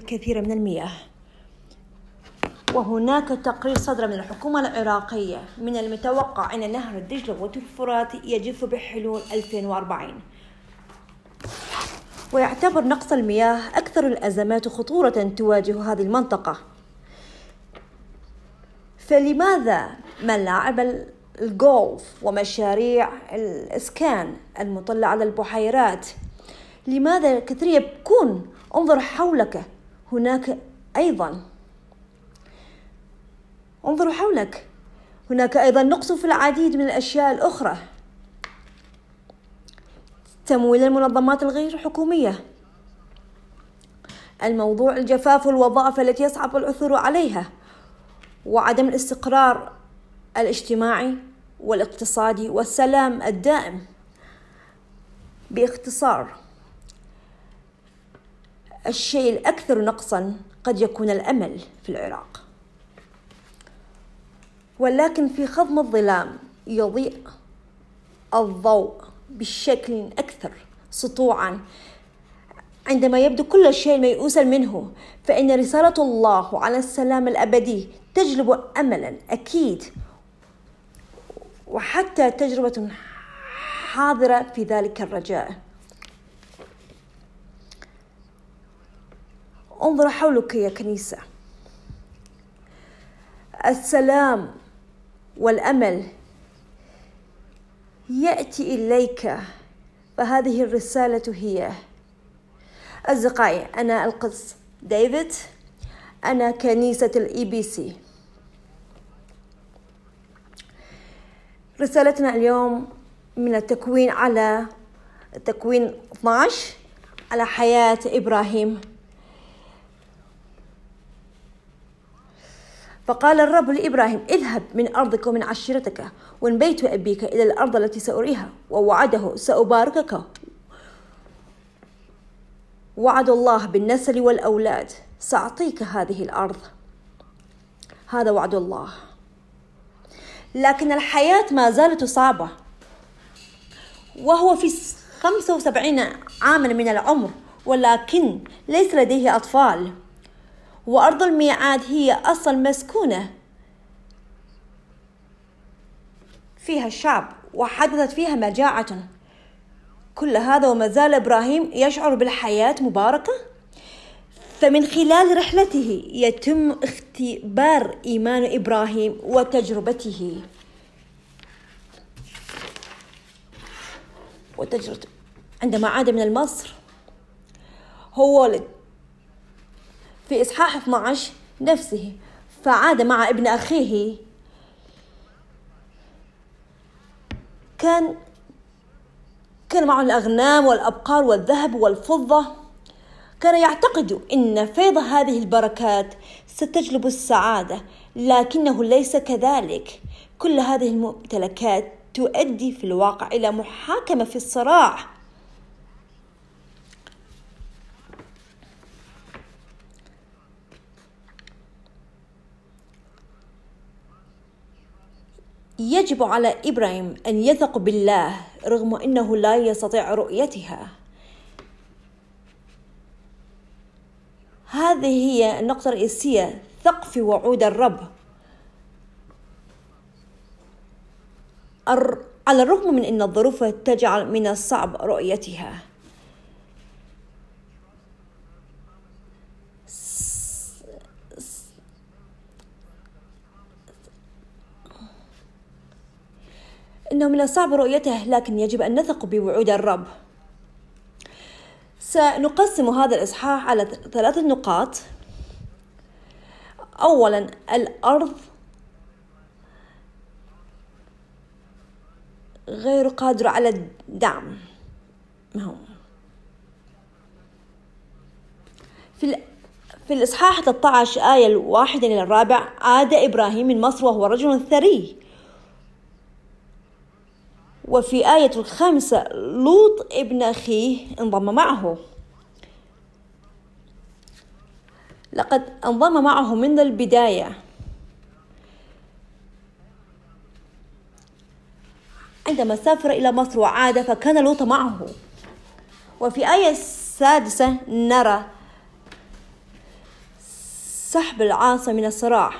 كثيرة من المياه. وهناك تقرير صدر من الحكومة العراقية من المتوقع أن نهر الدجلة والفرات يجف بحلول 2040 ويعتبر نقص المياه أكثر الأزمات خطورة تواجه هذه المنطقة. فلماذا ملاعب الجولف ومشاريع الإسكان المطلة على البحيرات؟ لماذا كثير يبكون؟ انظر حولك. هناك أيضا. انظروا حولك. هناك أيضا نقص في العديد من الأشياء الأخرى. تمويل المنظمات الغير حكومية. الموضوع الجفاف والوظائف التي يصعب العثور عليها. وعدم الاستقرار الاجتماعي والاقتصادي والسلام الدائم. باختصار الشيء الأكثر نقصا قد يكون الأمل في العراق. ولكن في خضم الظلام يضيء الضوء بشكل أكثر سطوعا. عندما يبدو كل شيء ميؤوسا منه فإن رسالة الله على السلام الأبدي تجلب أملا أكيد وحتى تجربة حاضرة في ذلك الرجاء. انظر حولك يا كنيسة. السلام والأمل يأتي إليك فهذه الرسالة هي أصدقائي أنا القس ديفيد أنا كنيسة ال EBC رسالتنا اليوم من التكوين على تكوين 12 على حياة إبراهيم. فقال الرب لإبراهيم اذهب من أرضك ومن عشيرتك ومن بيت أبيك إلى الأرض التي سأريها ووعده سأباركك. وعد الله بالنسل والأولاد سأعطيك هذه الأرض. هذا وعد الله. لكن الحياة ما زالت صعبة. وهو في خمسة وسبعين عاما من العمر ولكن ليس لديه أطفال. وأرض الميعاد هي أصلا مسكونة. فيها الشعب وحدثت فيها مجاعة. كل هذا وما زال إبراهيم يشعر بالحياة مباركة. فمن خلال رحلته يتم اختبار إيمان إبراهيم وتجربته. وتجربته عندما عاد من المصر هو في إصحاح 12 نفسه فعاد مع ابن أخيه. كان كان معه الأغنام والأبقار والذهب والفضة. كان يعتقد أن فيض هذه البركات ستجلب السعادة لكنه ليس كذلك. كل هذه الممتلكات تؤدي في الواقع إلى محاكمة في الصراع. يجب على إبراهيم أن يثق بالله رغم أنه لا يستطيع رؤيتها. هذه هي النقطة الرئيسية ثق في وعود الرب. على الرغم من أن الظروف تجعل من الصعب رؤيتها. إنه من الصعب رؤيته لكن يجب أن نثق بوعود الرب. سنقسم هذا الإصحاح على ثلاث نقاط. أولا الأرض غير قادرة على الدعم. في في الإصحاح 13 آية الواحدة إلى الرابع عاد إبراهيم من مصر وهو رجل ثري. وفي آية الخامسة لوط ابن أخيه انضم معه. لقد انضم معه من البداية. عندما سافر إلى مصر وعاد فكان لوط معه. وفي آية السادسة نرى سحب العاصمة من الصراع.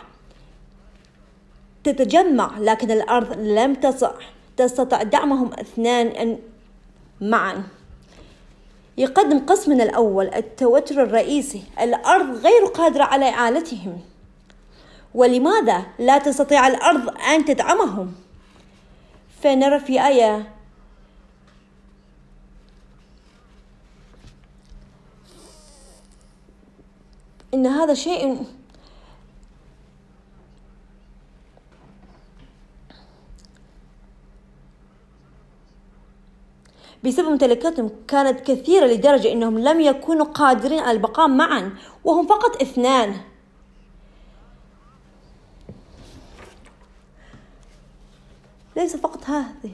تتجمع لكن الأرض لم تستطع دعمهم اثنان معا. يقدم قسمنا الأول التوتر الرئيسي. الأرض غير قادرة على إعالتهم ولماذا لا تستطيع الأرض أن تدعمهم؟ فنرى في آية إن هذا شيء بسبب ممتلكاتهم كانت كثيرة لدرجة أنهم لم يكونوا قادرين على البقاء معا وهم فقط اثنان. ليس فقط هذه.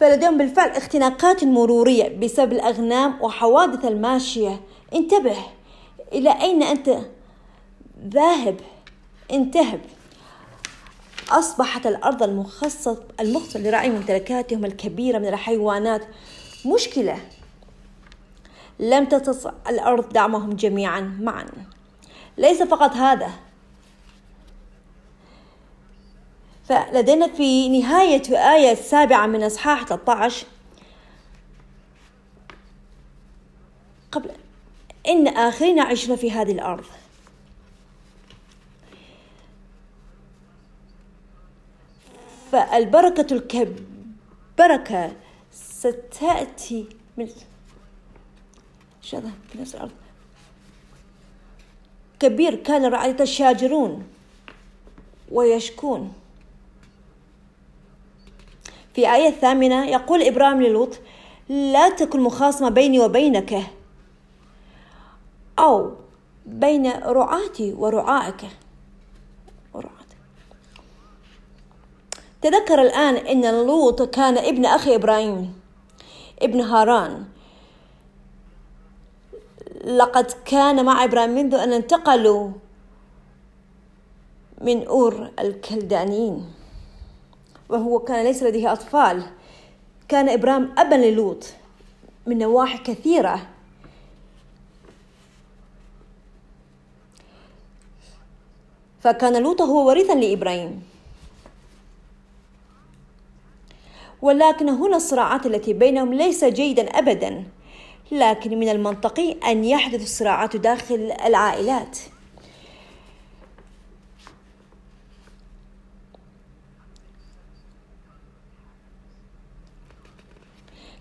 فلديهم بالفعل اختناقات مرورية بسبب الأغنام وحوادث الماشية. انتبه إلى أين أنت؟ ذاهب. انتهب. أصبحت الأرض المخصص المخصص لرعي ممتلكاتهم الكبيرة من الحيوانات. مشكلة لم تستطع الأرض دعمهم جميعا معا. ليس فقط هذا فلدينا في نهاية آية السابعة من إصحاح 13 قبل إن آخرين عشنا في هذه الأرض. فالبركة الكبركة ستأتي من نفس الأرض. كبير كان رعاية الشاجرون ويشكون. في آية الثامنة يقول إبراهيم للوط لا تكن مخاصمة بيني وبينك أو بين رعاتي ورعائك. تذكر الآن أن لوط كان ابن أخي إبراهيم ابن هاران لقد كان مع إبراهيم منذ أن انتقلوا من أور الكلدانيين. وهو كان ليس لديه أطفال. كان إبراهيم أبا للوط من نواحي كثيرة. فكان لوط هو وريثا لإبراهيم. ولكن هنا الصراعات التي بينهم ليس جيدا أبدا. لكن من المنطقي أن يحدث الصراعات داخل العائلات.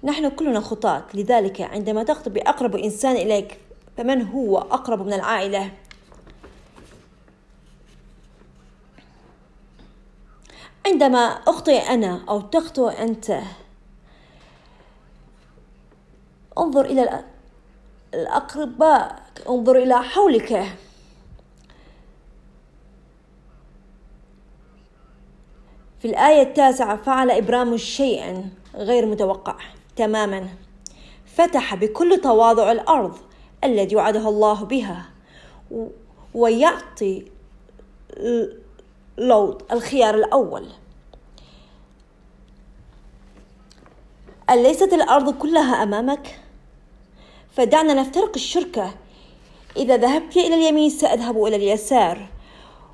نحن كلنا خطاة لذلك عندما تخطب بأقرب إنسان إليك فمن هو أقرب من العائلة؟ عندما أخطئ أنا أو تخطئ أنت انظر إلى الأقرباء انظر إلى حولك. في الآية التاسعة فعل إبرام شيئا غير متوقع تماما. فتح بكل تواضع الأرض الذي وعده الله بها ويعطي لوط الخيار الأول. أليست الأرض كلها أمامك؟ فدعنا نفترق الشركة. إذا ذهبت إلى اليمين سأذهب إلى اليسار.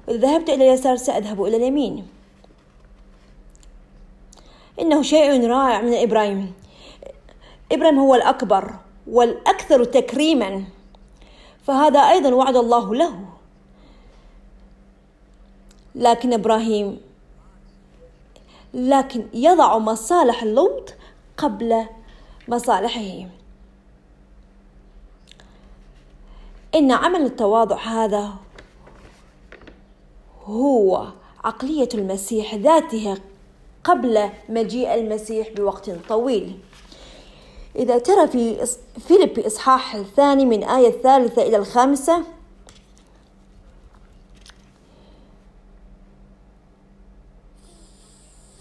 وإذا ذهبت إلى اليسار سأذهب إلى اليمين. إنه شيء رائع من إبراهيم. إبراهيم هو الأكبر والأكثر تكريما. فهذا أيضا وعد الله له. لكن إبراهيم لكن يضع مصالح لوط قبل مصالحه. إن عمل التواضع هذا هو عقلية المسيح ذاتها قبل مجيء المسيح بوقت طويل. إذا ترى في فيليب إصحاح الثاني من آية الثالثة إلى الخامسة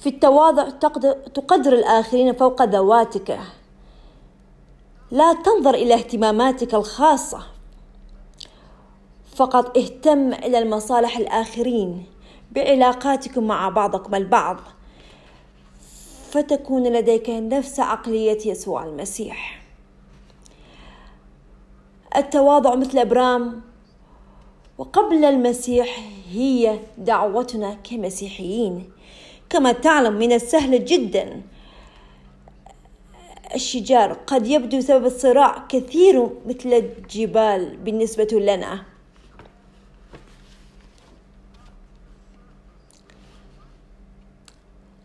في التواضع تقدر الآخرين فوق ذواتك. لا تنظر إلى اهتماماتك الخاصة. فقط اهتم إلى المصالح الآخرين بعلاقاتكم مع بعضكم البعض. فتكون لديك نفس عقلية يسوع المسيح. التواضع مثل إبرام. وقبل المسيح هي دعوتنا كمسيحيين. كما تعلم من السهل جدا. الشجار قد يبدو سبب الصراع كثير مثل الجبال بالنسبة لنا.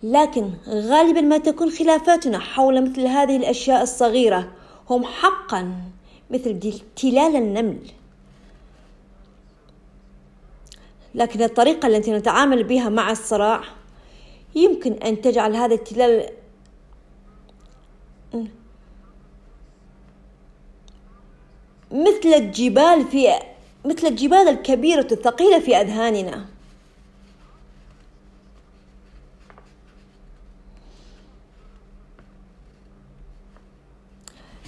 لكن غالبا ما تكون خلافاتنا حول مثل هذه الأشياء الصغيرة هم حقا مثل تلال النمل. لكن الطريقة التي نتعامل بها مع الصراع يمكن أن تجعل هذا التلال مثل الجبال في مثل الجبال الكبيرة الثقيلة في أذهاننا.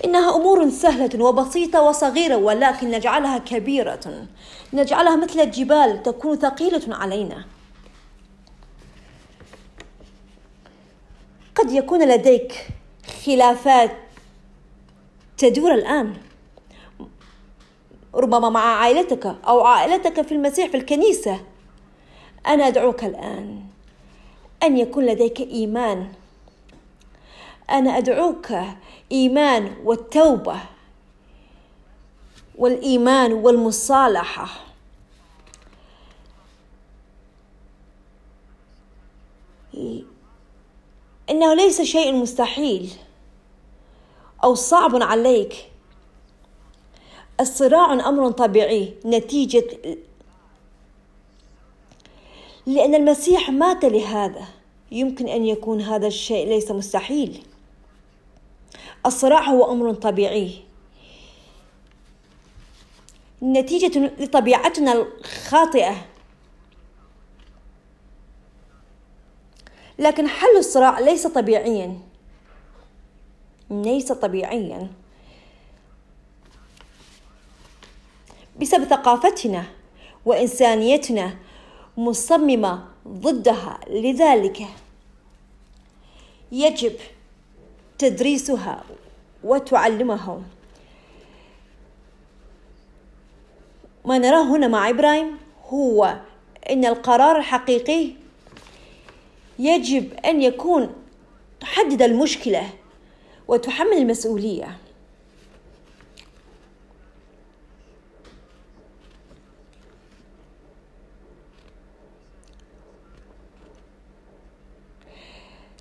إنها أمور سهلة وبسيطة وصغيرة ولكن نجعلها كبيرة. نجعلها مثل الجبال تكون ثقيلة علينا. قد يكون لديك خلافات تدور الآن. ربما مع عائلتك أو عائلتك في المسيح في الكنيسة. أنا أدعوك الآن أن يكون لديك إيمان. أنا أدعوك إيمان والتوبة والإيمان والمصالحة. إنه ليس شيء مستحيل أو صعب عليك. الصراع أمر طبيعي نتيجة لأن المسيح مات لهذا. يمكن أن يكون هذا الشيء ليس مستحيل. الصراع هو أمر طبيعي. نتيجة لطبيعتنا الخاطئة. لكن حل الصراع ليس طبيعيا. ليس طبيعيا. بسبب ثقافتنا وإنسانيتنا مصممة ضدها. لذلك يجب تدريسها وتعلمها. ما نراه هنا مع إبراهيم هو أن القرار الحقيقي يجب أن يكون تحدد المشكلة وتحمل المسؤولية.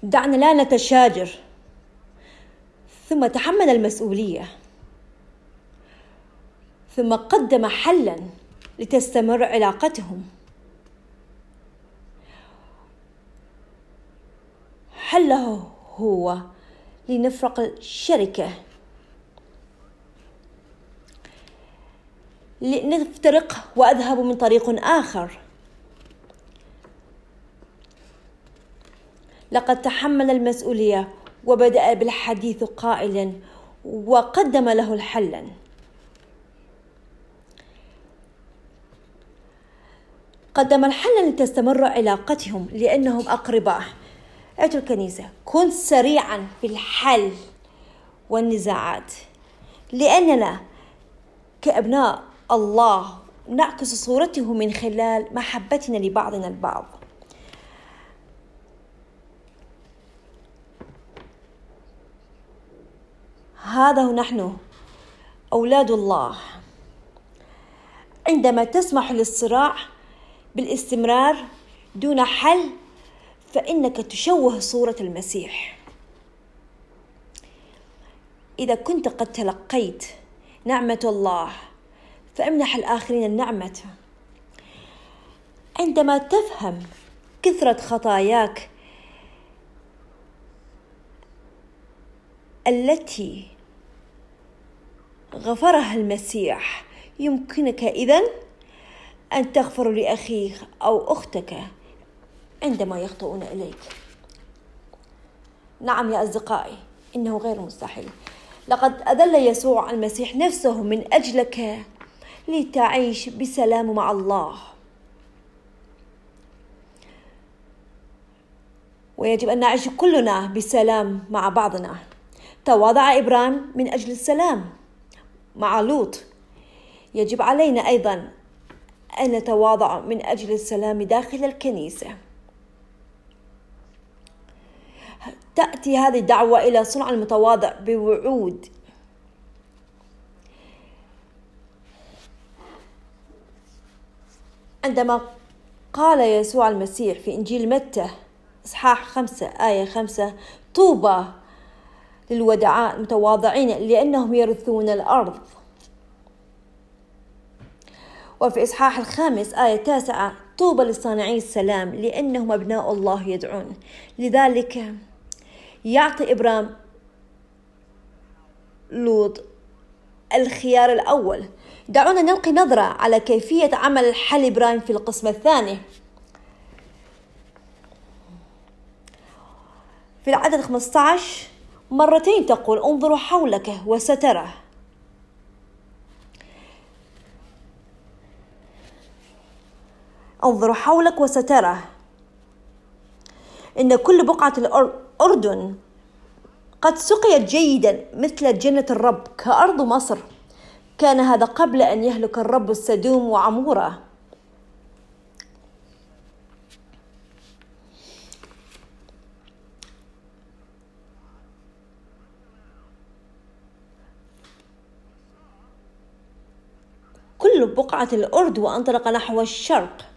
دعنا لا نتشاجر ثم تحمل المسؤولية ثم قدم حلا لتستمر علاقتهم. حله هو لنفرق الشركة؟ لنفترق وأذهب من طريق آخر. لقد تحمل المسؤولية وبدأ بالحديث قائلا وقدم له الحلا. قدم الحل لتستمر علاقتهم لأنهم أقرباء. أيها الكنيسة. كن سريعا في الحل والنزاعات. لأننا كأبناء الله نعكس صورته من خلال محبتنا لبعضنا البعض. هذا نحن أولاد الله. عندما تسمح للصراع بالاستمرار دون حل فإنك تشوه صورة المسيح. إذا كنت قد تلقيت نعمة الله فأمنح الآخرين النعمة. عندما تفهم كثرة خطاياك التي غفرها المسيح يمكنك إذن أن تغفر لأخيك أو أختك عندما يخطئون إليك. نعم يا أصدقائي إنه غير مستحيل. لقد أذل يسوع المسيح نفسه من أجلك لتعيش بسلام مع الله. ويجب أن نعيش كلنا بسلام مع بعضنا. تواضع إبراهيم من أجل السلام مع لوط. يجب علينا أيضا أن نتواضع من أجل السلام داخل الكنيسة. تأتي هذه الدعوة إلى صنع المتواضع بوعود. عندما قال يسوع المسيح في إنجيل متى إصحاح خمسة آية خمسة طوبى للودعاء المتواضعين لأنهم يرثون الأرض. وفي إصحاح الخامس آية تاسعة طوبى لصانعي السلام لأنهم أبناء الله يدعون. لذلك يعطي إبرام لوط الخيار الأول. دعونا نلقي نظرة على كيفية عمل الحل إبراهيم في القسم الثاني. في العدد 15 مرتين تقول انظروا حولك وسترى انظروا حولك وسترى إن كل بقعة الأردن قد سقيت جيدا مثل جنة الرب كأرض مصر. كان هذا قبل أن يهلك الرب السدوم وعمورة. كل بقعة الأرض وأنطلق نحو الشرق.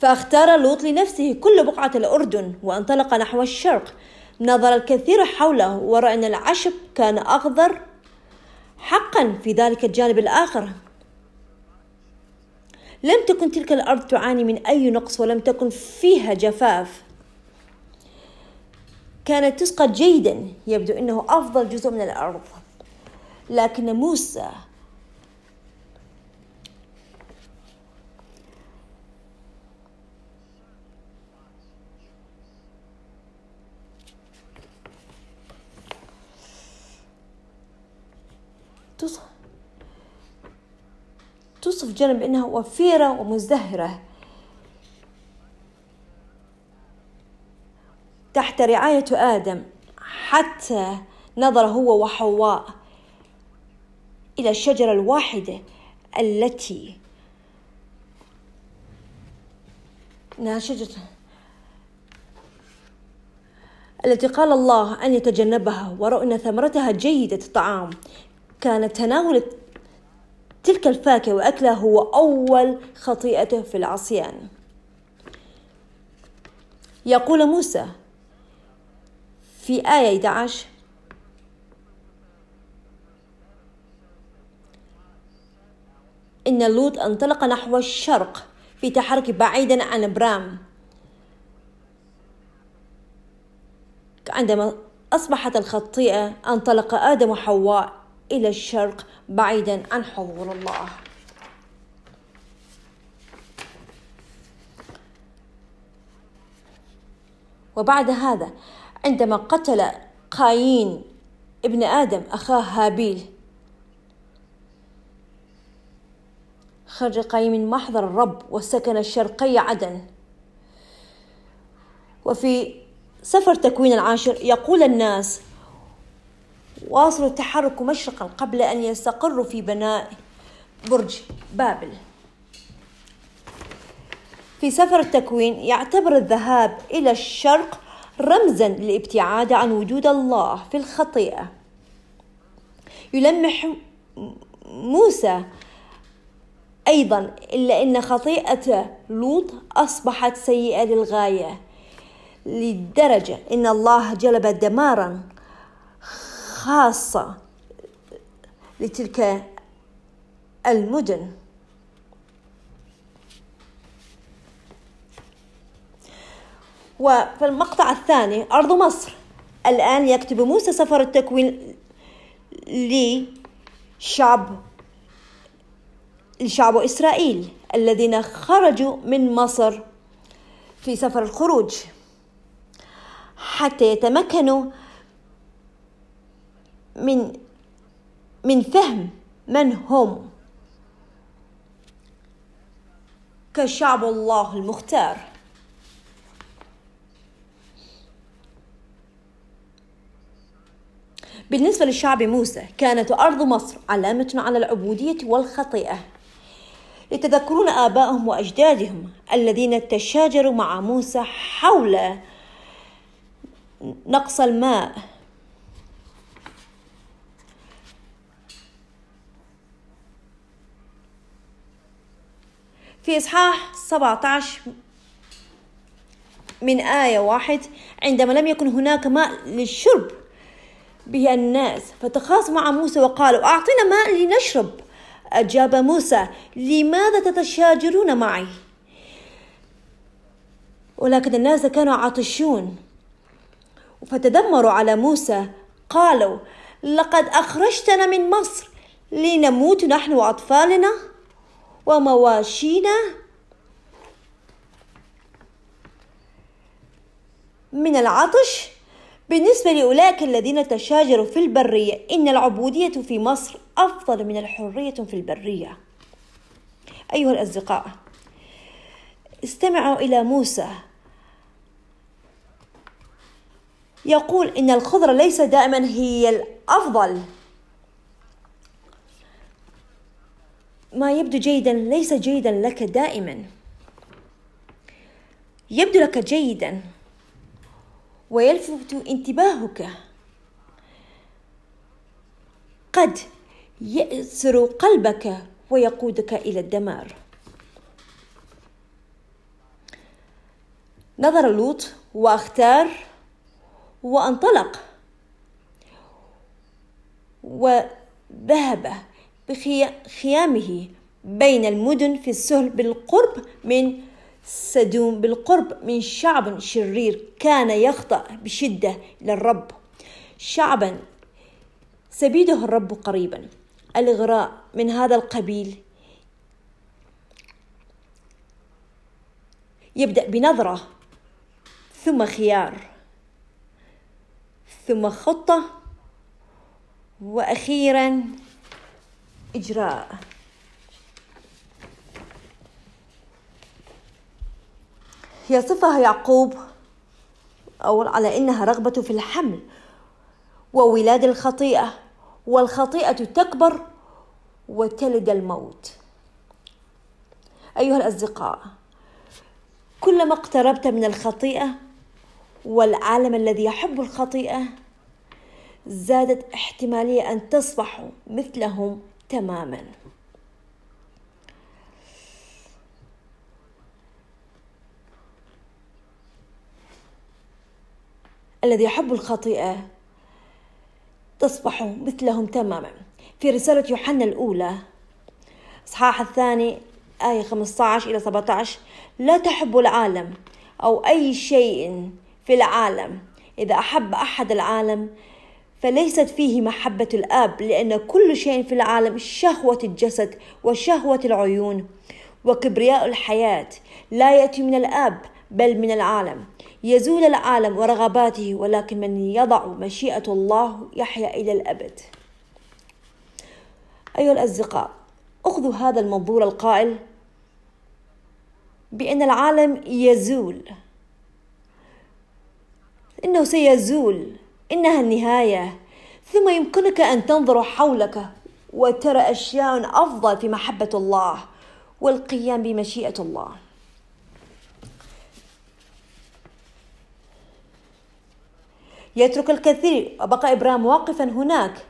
فاختار لوط لنفسه كل بقعة الأردن وانطلق نحو الشرق. نظر الكثير حوله ورأى أن العشب كان أخضر حقا في ذلك الجانب الآخر. لم تكن تلك الأرض تعاني من أي نقص ولم تكن فيها جفاف. كانت تسقط جيدا يبدو أنه أفضل جزء من الأرض. لكن موسى توصف؟ جنة بأنها وفيرة ومزدهرة. تحت رعاية آدم حتى نظر هو وحواء إلى الشجرة الواحدة التي إنها شجرة التي قال الله أن يتجنبها ورأوا أن ثمرتها جيدة الطعام. كان تناول تلك الفاكهة وأكلها هو أول خطيئته في العصيان. يقول موسى في آية 11 إن لوط انطلق نحو الشرق في تحرك بعيدا عن إبرام. عندما أصبحت الخطيئة انطلق آدم وحواء. إلى الشرق بعيدا عن حضور الله. وبعد هذا عندما قتل قايين ابن آدم أخاه هابيل خرج قايين من محضر الرب وسكن الشرقي عدن. وفي سفر تكوين العاشر يقول الناس واصلوا التحرك مشرقا قبل أن يستقروا في بناء برج بابل. في سفر التكوين يعتبر الذهاب إلى الشرق رمزا للابتعاد عن وجود الله في الخطيئة. يلمح موسى أيضا إلا أن خطيئة لوط أصبحت سيئة للغاية لدرجة أن الله جلب دمارا خاصة لتلك المدن. وفي المقطع الثاني أرض مصر. الآن يكتب موسى سفر التكوين لشعب لشعب إسرائيل الذين خرجوا من مصر في سفر الخروج حتى يتمكنوا من من فهم من هم كشعب الله المختار. بالنسبة للشعب موسى كانت أرض مصر علامة على العبودية والخطيئة. يتذكرون آبائهم وأجدادهم الذين تشاجروا مع موسى حول نقص الماء. في إصحاح 17 من آية واحد عندما لم يكن هناك ماء للشرب به الناس فتخاص مع موسى وقالوا أعطنا ماء لنشرب. أجاب موسى لماذا تتشاجرون معي؟ ولكن الناس كانوا عطشون فتدمروا على موسى قالوا لقد أخرجتنا من مصر لنموت نحن وأطفالنا. ومواشينا من العطش. بالنسبة لأولئك الذين تشاجروا في البرية إن العبودية في مصر أفضل من الحرية في البرية. أيها الأصدقاء استمعوا إلى موسى يقول إن الخضرة ليس دائما هي الأفضل. ما يبدو جيدا ليس جيدا لك دائما. يبدو لك جيدا ويلفت انتباهك. قد يأسر قلبك ويقودك إلى الدمار. نظر لوط واختار وانطلق وذهب بخيامه بين المدن في السهل بالقرب من سدوم بالقرب من شعب شرير كان يخضع بشدة إلى الرب. شعبا سبيده الرب قريبا. الإغراء من هذا القبيل يبدأ بنظرة ثم خيار ثم خطة وأخيرا إجراء. يصفها يعقوب. أو على إنها رغبة في الحمل وولاد الخطيئة والخطيئة تكبر وتلد الموت. أيها الأصدقاء كلما اقتربت من الخطيئة والعالم الذي يحب الخطيئة زادت احتمالية أن تصبحوا مثلهم تماما. الذي يحب الخطيئة تصبح مثلهم تماما. في رسالة يوحنا الأولى إصحاح الثاني آية 15 إلى 17 لا تحب العالم أو أي شيء في العالم. إذا أحب أحد العالم فليست فيه محبة الآب لأن كل شيء في العالم شهوة الجسد وشهوة العيون وكبرياء الحياة. لا يأتي من الآب بل من العالم. يزول العالم ورغباته ولكن من يضع مشيئة الله يحيا إلى الأبد. أيها الأصدقاء أخذوا هذا المنظور القائل بأن العالم يزول. إنه سيزول. إنها النهاية. ثم يمكنك أن تنظر حولك وترى أشياء أفضل في محبة الله والقيام بمشيئة الله. يترك الكثير وبقى إبرام واقفا هناك.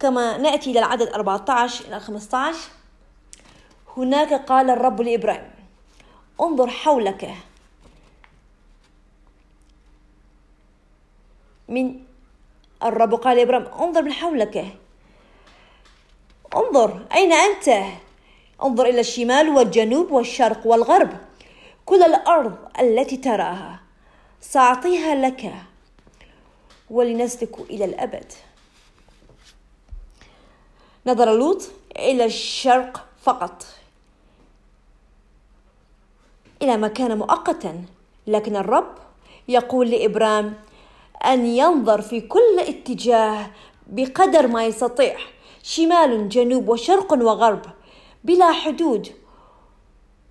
كما نأتي إلى العدد 14 إلى 15 هناك قال الرب لإبراهيم انظر حولك. من الرب قال لإبراهيم انظر من حولك. انظر أين أنت؟ انظر إلى الشمال والجنوب والشرق والغرب. كل الأرض التي تراها سأعطيها لك ولنسلك إلى الأبد. نظر لوط إلى الشرق فقط. إلى مكان مؤقتا لكن الرب يقول لإبرام أن ينظر في كل اتجاه بقدر ما يستطيع شمال جنوب وشرق وغرب بلا حدود.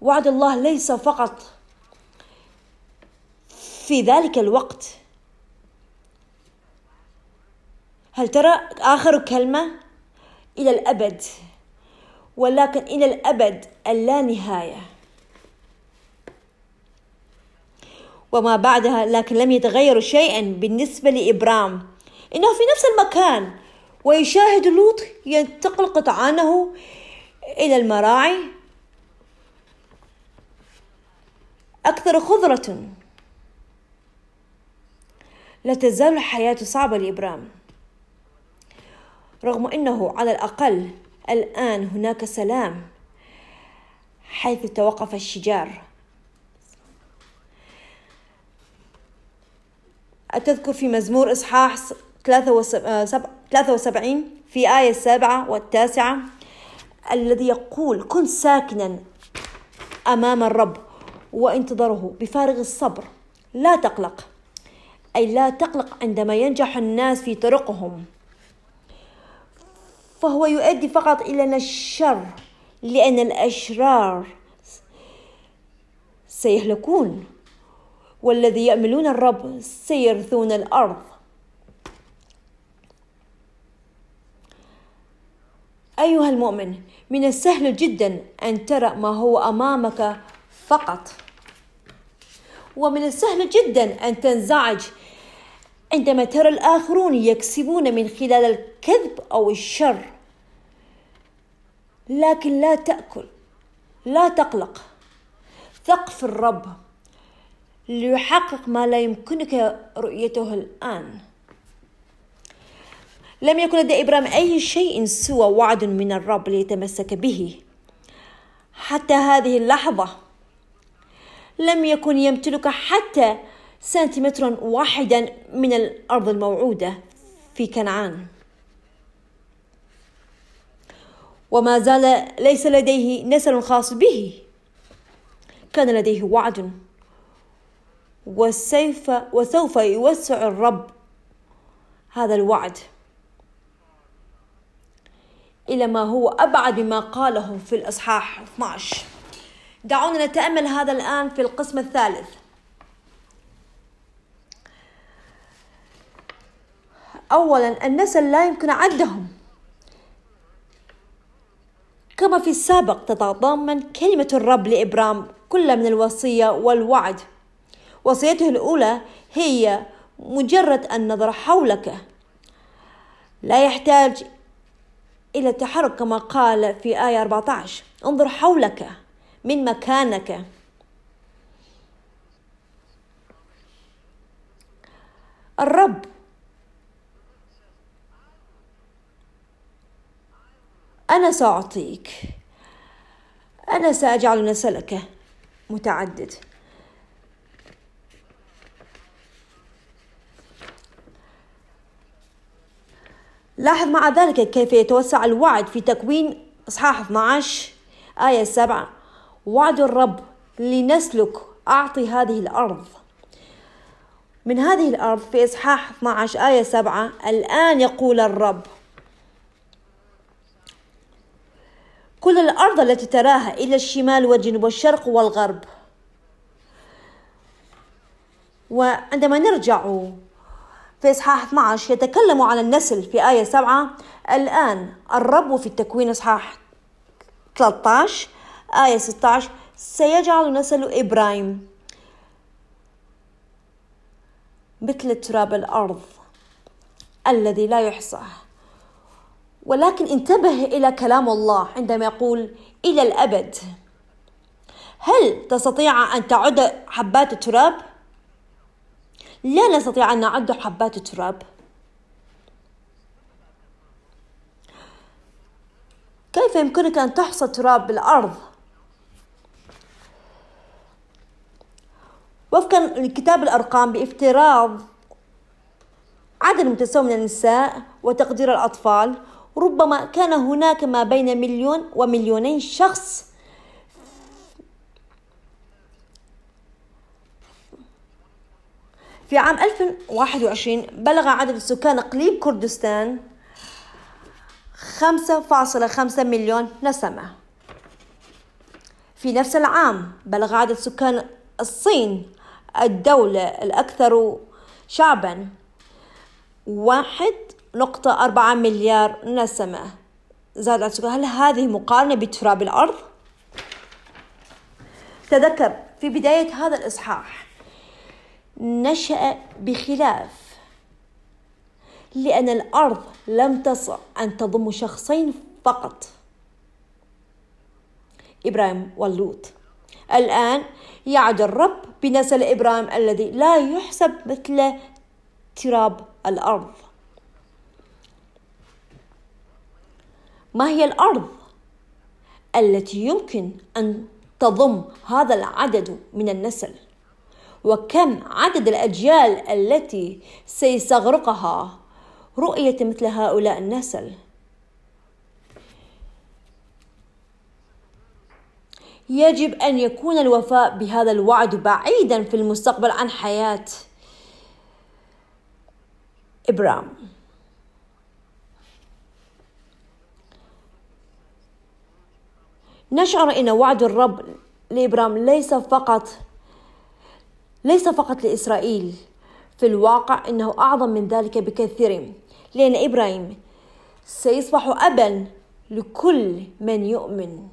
وعد الله ليس فقط في ذلك الوقت. هل ترى آخر كلمة؟ إلى الأبد. ولكن إلى الأبد اللانهاية وما بعدها لكن لم يتغير شيئا بالنسبة لإبرام. إنه في نفس المكان. ويشاهد لوط ينتقل قطعانه إلى المراعي. أكثر خضرة. لا تزال الحياة صعبة لإبرام. رغم أنه على الأقل الآن هناك سلام حيث توقف الشجار. أتذكر في مزمور إصحاح 73 في آية السابعة والتاسعة الذي يقول كن ساكنا أمام الرب وانتظره بفارغ الصبر لا تقلق. أي لا تقلق عندما ينجح الناس في طرقهم. فهو يؤدي فقط إلى الشر لأن الأشرار سيهلكون. والذي يأملون الرب سيرثون الأرض. أيها المؤمن من السهل جدا أن ترى ما هو أمامك فقط. ومن السهل جدا أن تنزعج عندما ترى الآخرون يكسبون من خلال الكذب أو الشر. لكن لا تأكل لا تقلق. ثق في الرب. ليحقق ما لا يمكنك رؤيته الآن. لم يكن لدى إبراهيم أي شيء سوى وعد من الرب ليتمسك به. حتى هذه اللحظة لم يكن يمتلك حتى سنتيمترا واحدا من الأرض الموعودة في كنعان. وما زال ليس لديه نسل خاص به. كان لديه وعد. وسوف وسوف يوسع الرب هذا الوعد إلى ما هو أبعد مما قاله في الإصحاح 12 دعونا نتأمل هذا الآن في القسم الثالث. أولا النسل لا يمكن عدهم. كما في السابق تتضمن كلمة الرب لإبرام كل من الوصية والوعد. وصيته الأولى هي مجرد النظر حولك. لا يحتاج إلى التحرك كما قال في آية 14 انظر حولك من مكانك. الرب أنا سأعطيك. أنا سأجعل نسلك متعدد. لاحظ مع ذلك كيف يتوسع الوعد في تكوين إصحاح 12 آية 7 وعد الرب لنسلك أعطي هذه الأرض. من هذه الأرض في إصحاح 12 آية 7 الآن يقول الرب كل الأرض التي تراها إلى الشمال والجنوب والشرق والغرب. وعندما نرجع في إصحاح 12 يتكلم عن النسل في آية 7 الآن الرب في التكوين إصحاح 13 آية 16 سيجعل نسل إبراهيم مثل تراب الأرض الذي لا يحصى. ولكن انتبه إلى كلام الله عندما يقول إلى الأبد. هل تستطيع أن تعد حبات التراب؟ لا نستطيع أن نعد حبات التراب كيف يمكنك أن تحصى التراب بالأرض؟ وفقا لكتاب الأرقام بافتراض عدد متساوي من النساء وتقدير الأطفال ربما كان هناك ما بين مليون ومليونين شخص في عام 2021 بلغ عدد سكان إقليم كردستان 5.5 مليون نسمة في نفس العام بلغ عدد سكان الصين الدولة الأكثر شعبا واحد نقطة أربعة مليار نسمة زاد عن هل هذه مقارنة بتراب الأرض؟ تذكر في بداية هذا الإصحاح نشأ بخلاف لأن الأرض لم تستطع أن تضم شخصين فقط. إبراهيم واللوط. الآن يعد الرب بنسل إبراهيم الذي لا يحسب مثل تراب الأرض. ما هي الأرض التي يمكن أن تضم هذا العدد من النسل؟ وكم عدد الأجيال التي سيستغرقها رؤية مثل هؤلاء النسل؟ يجب أن يكون الوفاء بهذا الوعد بعيدا في المستقبل عن حياة إبرام. نشعر أن وعد الرب لإبرام ليس فقط ليس فقط لإسرائيل في الواقع إنه أعظم من ذلك بكثير لأن إبراهيم سيصبح أبا لكل من يؤمن.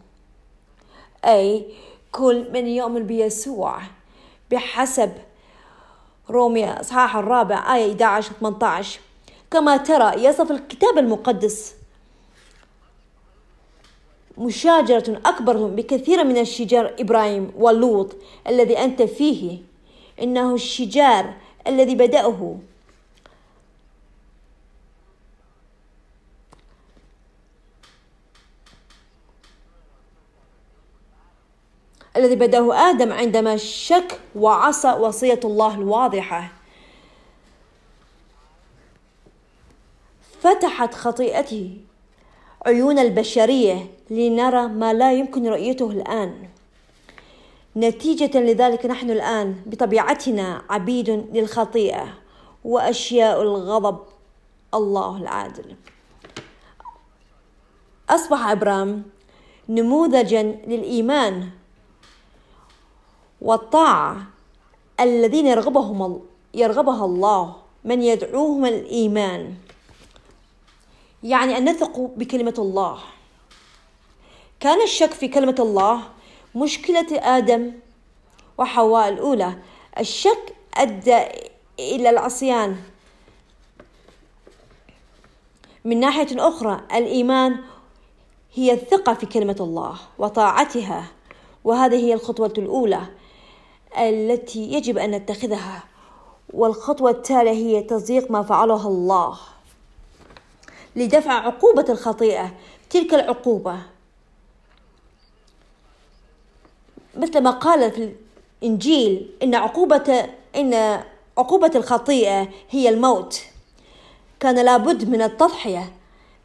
أي كل من يؤمن بيسوع بحسب روميا إصحاح الرابع آية 11 18 كما ترى يصف الكتاب المقدس مشاجرة أكبر بكثير من الشجار إبراهيم ولوط الذي أنت فيه. إنه الشجار الذي بدأه. الذي بدأه آدم عندما شك وعصى وصية الله الواضحة. فتحت خطيئته عيون البشرية لنرى ما لا يمكن رؤيته الآن. نتيجة لذلك نحن الآن بطبيعتنا عبيد للخطيئة وأشياء الغضب الله العادل. أصبح أبرام نموذجا للإيمان والطاعة الذين يرغبهم يرغبها الله من يدعوهم الإيمان. يعني أن نثق بكلمة الله. كان الشك في كلمة الله مشكلة آدم وحواء الأولى. الشك أدى إلى العصيان. من ناحية أخرى الإيمان هي الثقة في كلمة الله وطاعتها وهذه هي الخطوة الأولى التي يجب أن نتخذها. والخطوة التالية هي تصديق ما فعله الله لدفع عقوبة الخطيئة. تلك العقوبة مثل ما قال في الإنجيل إن عقوبة إن عقوبة الخطيئة هي الموت. كان لابد من التضحية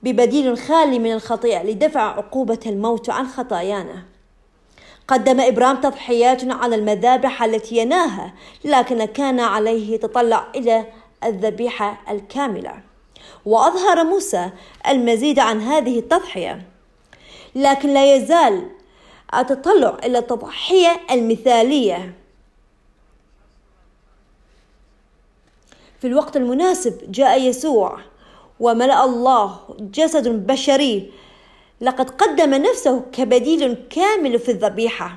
ببديل خالي من الخطيئة لدفع عقوبة الموت عن خطايانا. قدم إبرام تضحيات على المذابح التي يناها لكن كان عليه يتطلع إلى الذبيحة الكاملة. وأظهر موسى المزيد عن هذه التضحية. لكن لا يزال التطلع إلى التضحية المثالية. في الوقت المناسب جاء يسوع وملأ الله جسد بشري. لقد قدم نفسه كبديل كامل في الذبيحة.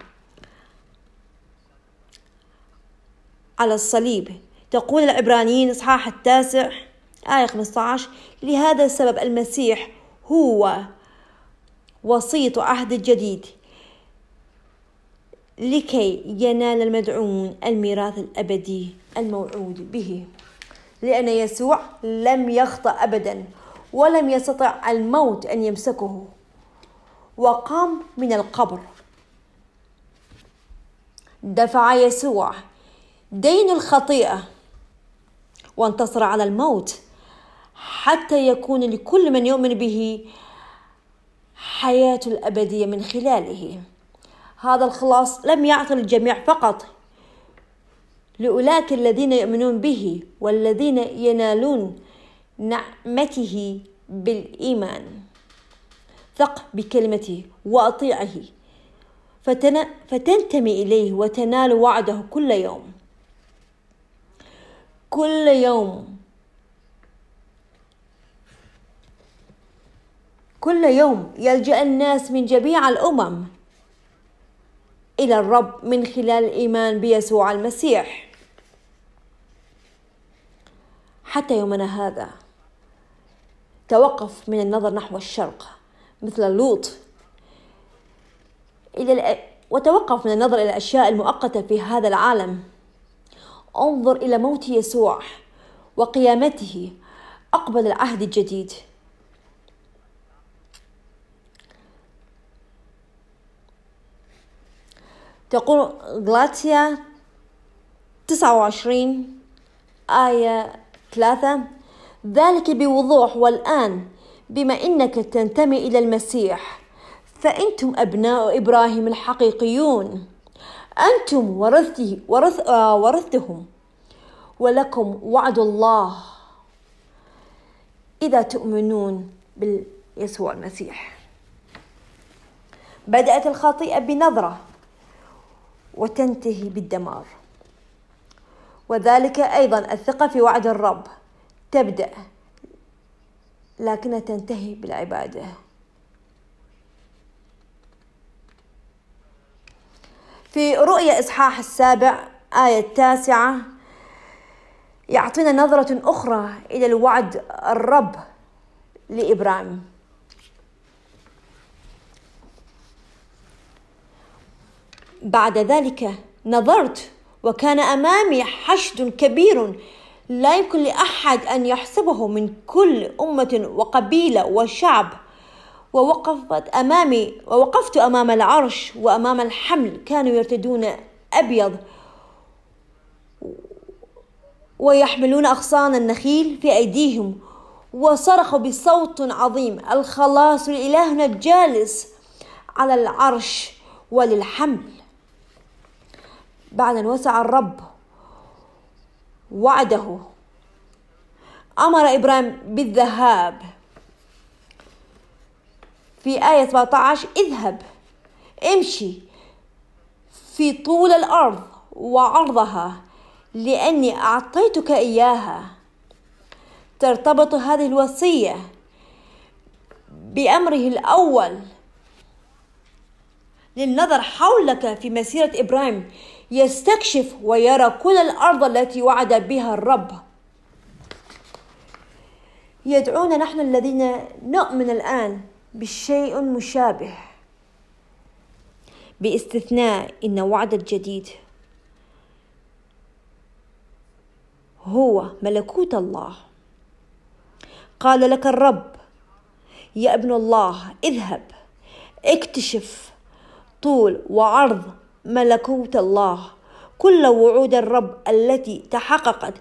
على الصليب. تقول العبرانيين إصحاح التاسع آية 15 لهذا السبب المسيح هو وسيط عهد الجديد لكي ينال المدعون الميراث الأبدي الموعود به. لأن يسوع لم يخطأ أبدا ولم يستطع الموت أن يمسكه. وقام من القبر. دفع يسوع دين الخطيئة وانتصر على الموت حتى يكون لكل من يؤمن به حياة الأبدية من خلاله. هذا الخلاص لم يعطي الجميع فقط. لأولئك الذين يؤمنون به والذين ينالون نعمته بالإيمان. ثق بكلمته وأطيعه. فتن... فتنتمي إليه وتنال وعده كل يوم. كل يوم. كل يوم يلجأ الناس من جميع الأمم. إلى الرب من خلال الإيمان بيسوع المسيح. حتى يومنا هذا توقف من النظر نحو الشرق مثل لوط. إلى وتوقف من النظر إلى الأشياء المؤقتة في هذا العالم. انظر إلى موت يسوع وقيامته أقبل العهد الجديد. تقول غلاتيا تسعة وعشرين آية ثلاثة. ذلك بوضوح والآن بما إنك تنتمي إلى المسيح فأنتم أبناء إبراهيم الحقيقيون. أنتم ورثته ورث آه ورثتهم ولكم وعد الله. إذا تؤمنون بيسوع المسيح. بدأت الخطيئة بنظرة. وتنتهي بالدمار. وذلك أيضا الثقة في وعد الرب. تبدأ لكنها تنتهي بالعبادة. في رؤيا إصحاح السابع آية التاسعة يعطينا نظرة أخرى إلى الوعد الرب لإبراهيم. بعد ذلك نظرت وكان أمامي حشد كبير لا يمكن لأحد أن يحسبه من كل أمة وقبيلة وشعب. ووقفت أمامي ووقفت أمام العرش وأمام الحمل كانوا يرتدون أبيض ويحملون أغصان النخيل في أيديهم وصرخوا بصوت عظيم الخلاص لالهنا الجالس على العرش وللحمل. بعد أن وسع الرب وعده. أمر إبراهيم بالذهاب. في آية 17 اذهب امشي في طول الأرض وعرضها لأني أعطيتك إياها. ترتبط هذه الوصية بأمره الأول للنظر حولك في مسيرة إبراهيم. يستكشف ويرى كل الأرض التي وعد بها الرب. يدعونا نحن الذين نؤمن الآن بشيء مشابه. باستثناء إن وعد الجديد هو ملكوت الله. قال لك الرب يا ابن الله اذهب اكتشف طول وعرض ملكوت الله. كل وعود الرب التي تحققت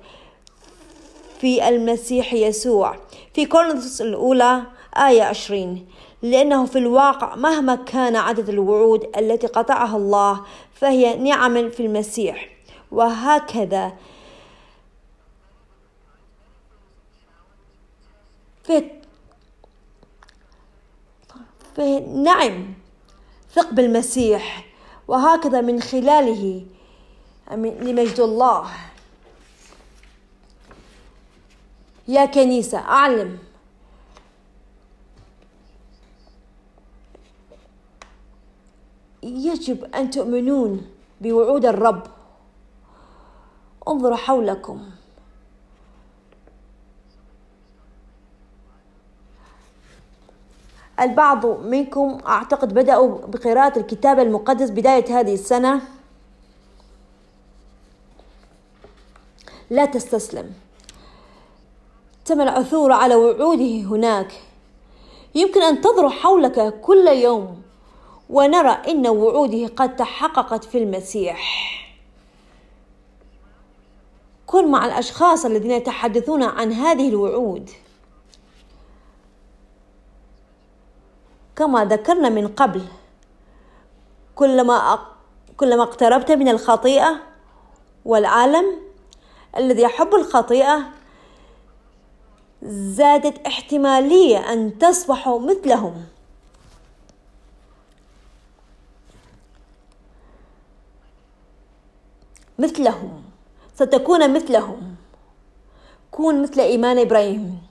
في المسيح يسوع. في كورنثوس الأولى آية 20 لأنه في الواقع مهما كان عدد الوعود التي قطعها الله فهي نعم في المسيح. وهكذا في نعم ثق بالمسيح وهكذا من خلاله لمجد الله. يا كنيسة أعلم. يجب أن تؤمنون بوعود الرب. انظروا حولكم. البعض منكم أعتقد بدأوا بقراءة الكتاب المقدس بداية هذه السنة. لا تستسلم. تم العثور على وعوده هناك. يمكن أن تنظر حولك كل يوم ونرى إن وعوده قد تحققت في المسيح. كن مع الأشخاص الذين يتحدثون عن هذه الوعود. كما ذكرنا من قبل كلما كلما اقتربت من الخطيئة والعالم الذي يحب الخطيئة زادت احتمالية أن تصبحوا مثلهم. مثلهم ستكون مثلهم. كون مثل إيمان إبراهيم.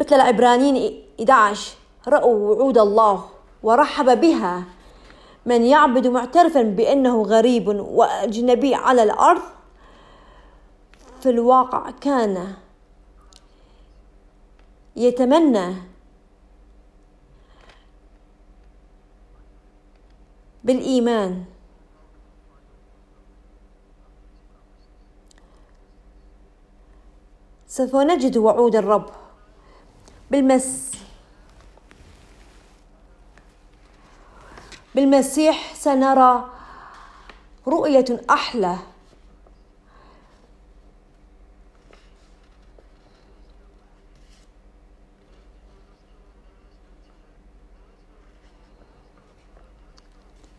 مثل العبرانيين 11 رأوا وعود الله ورحب بها. من يعبد معترفا بأنه غريب وأجنبي على الأرض في الواقع كان يتمنى بالإيمان. سوف نجد وعود الرب بالمس بالمسيح سنرى رؤية أحلى.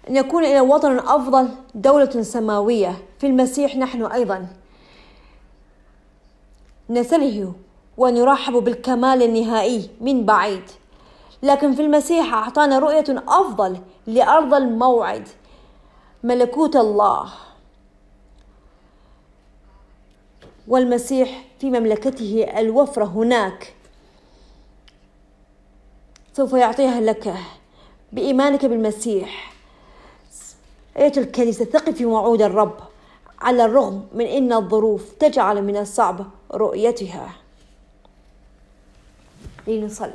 أن يكون إلى وطن أفضل دولة سماوية. في المسيح نحن أيضا نسله ونرحب بالكمال النهائي من بعيد. لكن في المسيح أعطانا رؤية أفضل لأرض الموعد ملكوت الله. والمسيح في مملكته الوفرة هناك. سوف يعطيها لك بإيمانك بالمسيح. أية الكنيسة ثقي في وعود الرب على الرغم من أن الظروف تجعل من الصعب رؤيتها. لنصلي.